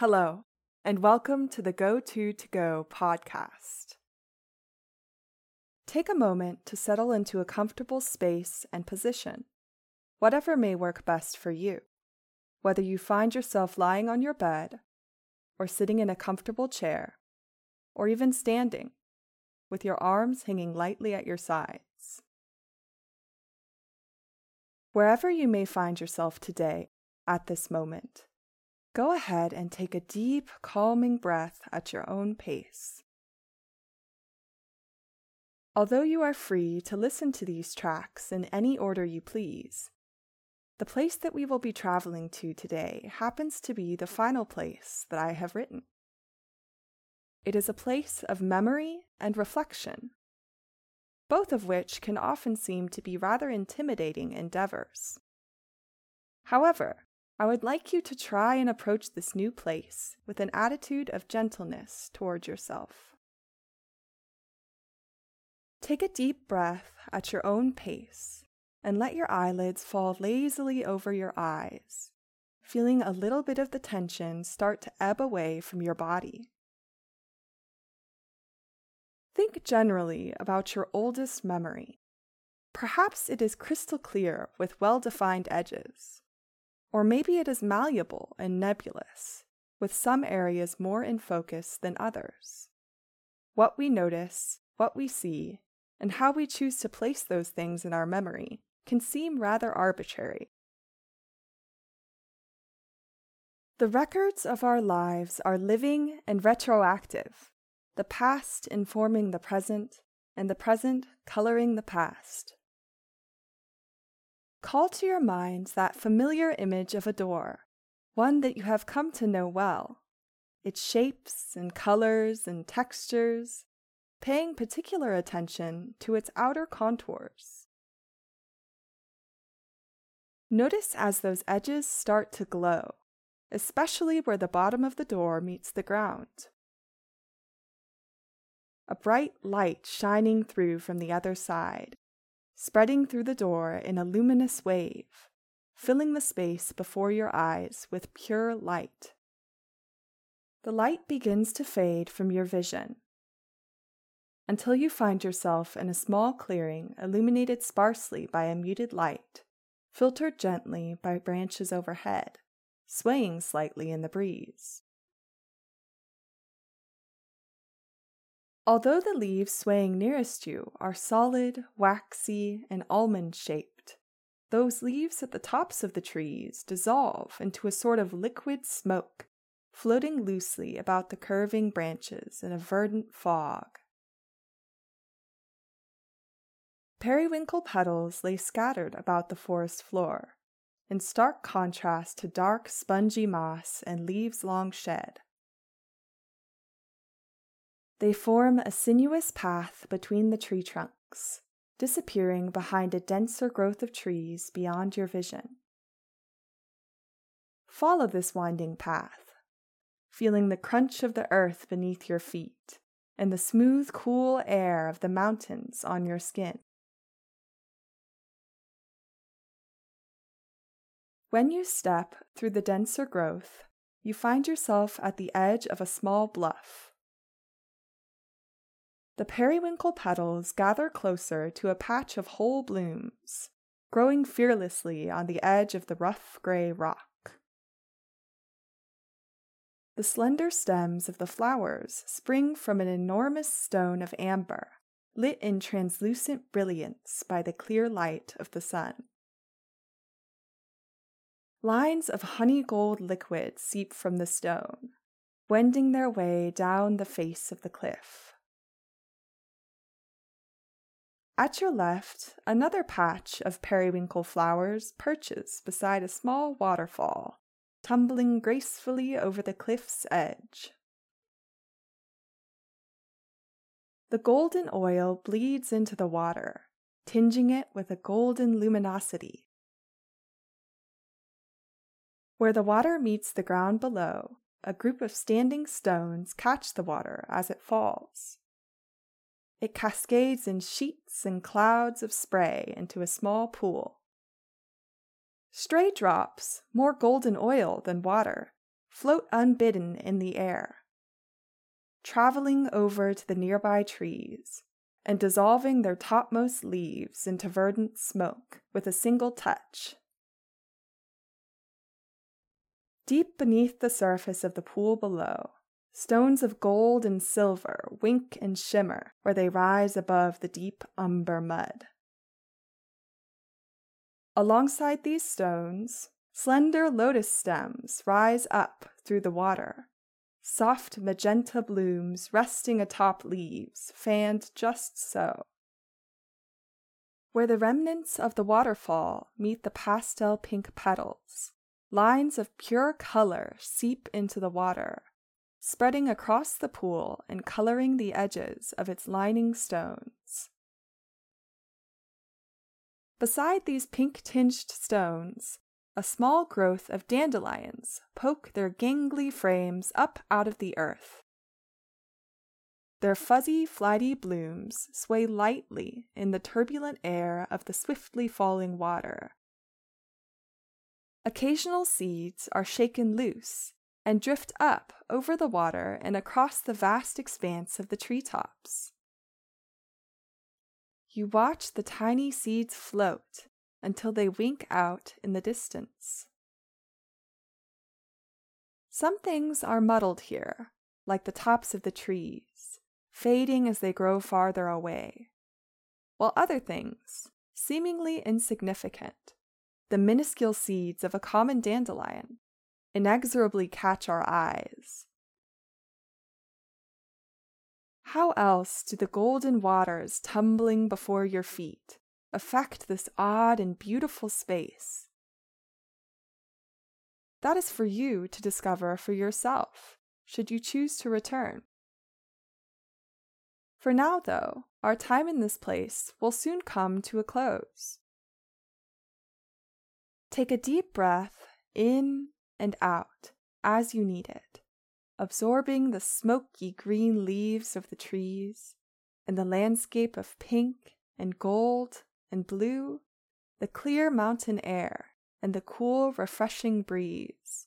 Hello, and welcome to the Go To To Go podcast. Take a moment to settle into a comfortable space and position, whatever may work best for you, whether you find yourself lying on your bed, or sitting in a comfortable chair, or even standing, with your arms hanging lightly at your sides. Wherever you may find yourself today at this moment, go ahead and take a deep, calming breath at your own pace. Although you are free to listen to these tracks in any order you please, the place that we will be traveling to today happens to be the final place that I have written. It is a place of memory and reflection, both of which can often seem to be rather intimidating endeavors. However, I would like you to try and approach this new place with an attitude of gentleness toward yourself. Take a deep breath at your own pace and let your eyelids fall lazily over your eyes, feeling a little bit of the tension start to ebb away from your body. Think generally about your oldest memory. Perhaps it is crystal clear with well defined edges. Or maybe it is malleable and nebulous, with some areas more in focus than others. What we notice, what we see, and how we choose to place those things in our memory can seem rather arbitrary. The records of our lives are living and retroactive, the past informing the present, and the present coloring the past. Call to your mind that familiar image of a door, one that you have come to know well, its shapes and colors and textures, paying particular attention to its outer contours. Notice as those edges start to glow, especially where the bottom of the door meets the ground. A bright light shining through from the other side, spreading through the door in a luminous wave, filling the space before your eyes with pure light. The light begins to fade from your vision until you find yourself in a small clearing illuminated sparsely by a muted light, filtered gently by branches overhead, swaying slightly in the breeze. Although the leaves swaying nearest you are solid, waxy, and almond shaped, those leaves at the tops of the trees dissolve into a sort of liquid smoke, floating loosely about the curving branches in a verdant fog. Periwinkle petals lay scattered about the forest floor, in stark contrast to dark, spongy moss and leaves long shed. They form a sinuous path between the tree trunks, disappearing behind a denser growth of trees beyond your vision. Follow this winding path, feeling the crunch of the earth beneath your feet and the smooth, cool air of the mountains on your skin. When you step through the denser growth, you find yourself at the edge of a small bluff. The periwinkle petals gather closer to a patch of whole blooms, growing fearlessly on the edge of the rough gray rock. The slender stems of the flowers spring from an enormous stone of amber, lit in translucent brilliance by the clear light of the sun. Lines of honey gold liquid seep from the stone, wending their way down the face of the cliff. At your left, another patch of periwinkle flowers perches beside a small waterfall, tumbling gracefully over the cliff's edge. The golden oil bleeds into the water, tinging it with a golden luminosity where the water meets the ground below, a group of standing stones catch the water as it falls. It cascades in sheets and clouds of spray into a small pool. Stray drops, more golden oil than water, float unbidden in the air, traveling over to the nearby trees and dissolving their topmost leaves into verdant smoke with a single touch. Deep beneath the surface of the pool below, stones of gold and silver wink and shimmer where they rise above the deep umber mud. Alongside these stones, slender lotus stems rise up through the water, soft magenta blooms resting atop leaves fanned just so. Where the remnants of the waterfall meet the pastel pink petals, lines of pure color seep into the water, spreading across the pool and coloring the edges of its lining stones. Beside these pink tinged stones a small growth of dandelions poke their gangly frames up out of the earth. Their fuzzy, flighty blooms sway lightly in the turbulent air of the swiftly falling water. Occasional seeds are shaken loose and drift up over the water and across the vast expanse of the treetops. You watch the tiny seeds float until they wink out in the distance. Some things are muddled here, like the tops of the trees, fading as they grow farther away, while other things, seemingly insignificant, the minuscule seeds of a common dandelion, inexorably catch our eyes. How else do the golden waters tumbling before your feet affect this odd and beautiful space. That is for you to discover for yourself, should you choose to return. For now, though, our time in this place will soon come to a close. Take a deep breath in and out as you need it, absorbing the smoky green leaves of the trees and the landscape of pink and gold and blue, the clear mountain air, and the cool, refreshing breeze.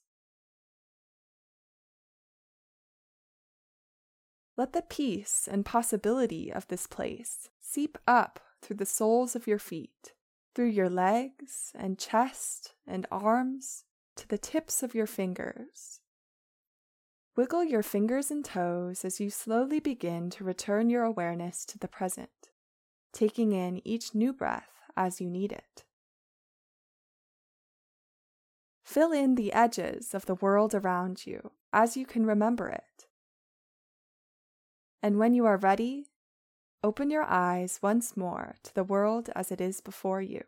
Let the peace and possibility of this place seep up through the soles of your feet, through your legs and chest and arms to the tips of your fingers. Wiggle your fingers and toes as you slowly begin to return your awareness to the present taking in each new breath as you need it. Fill in the edges of the world around you as you can remember it. And when you are ready, open your eyes once more to the world as it is before you.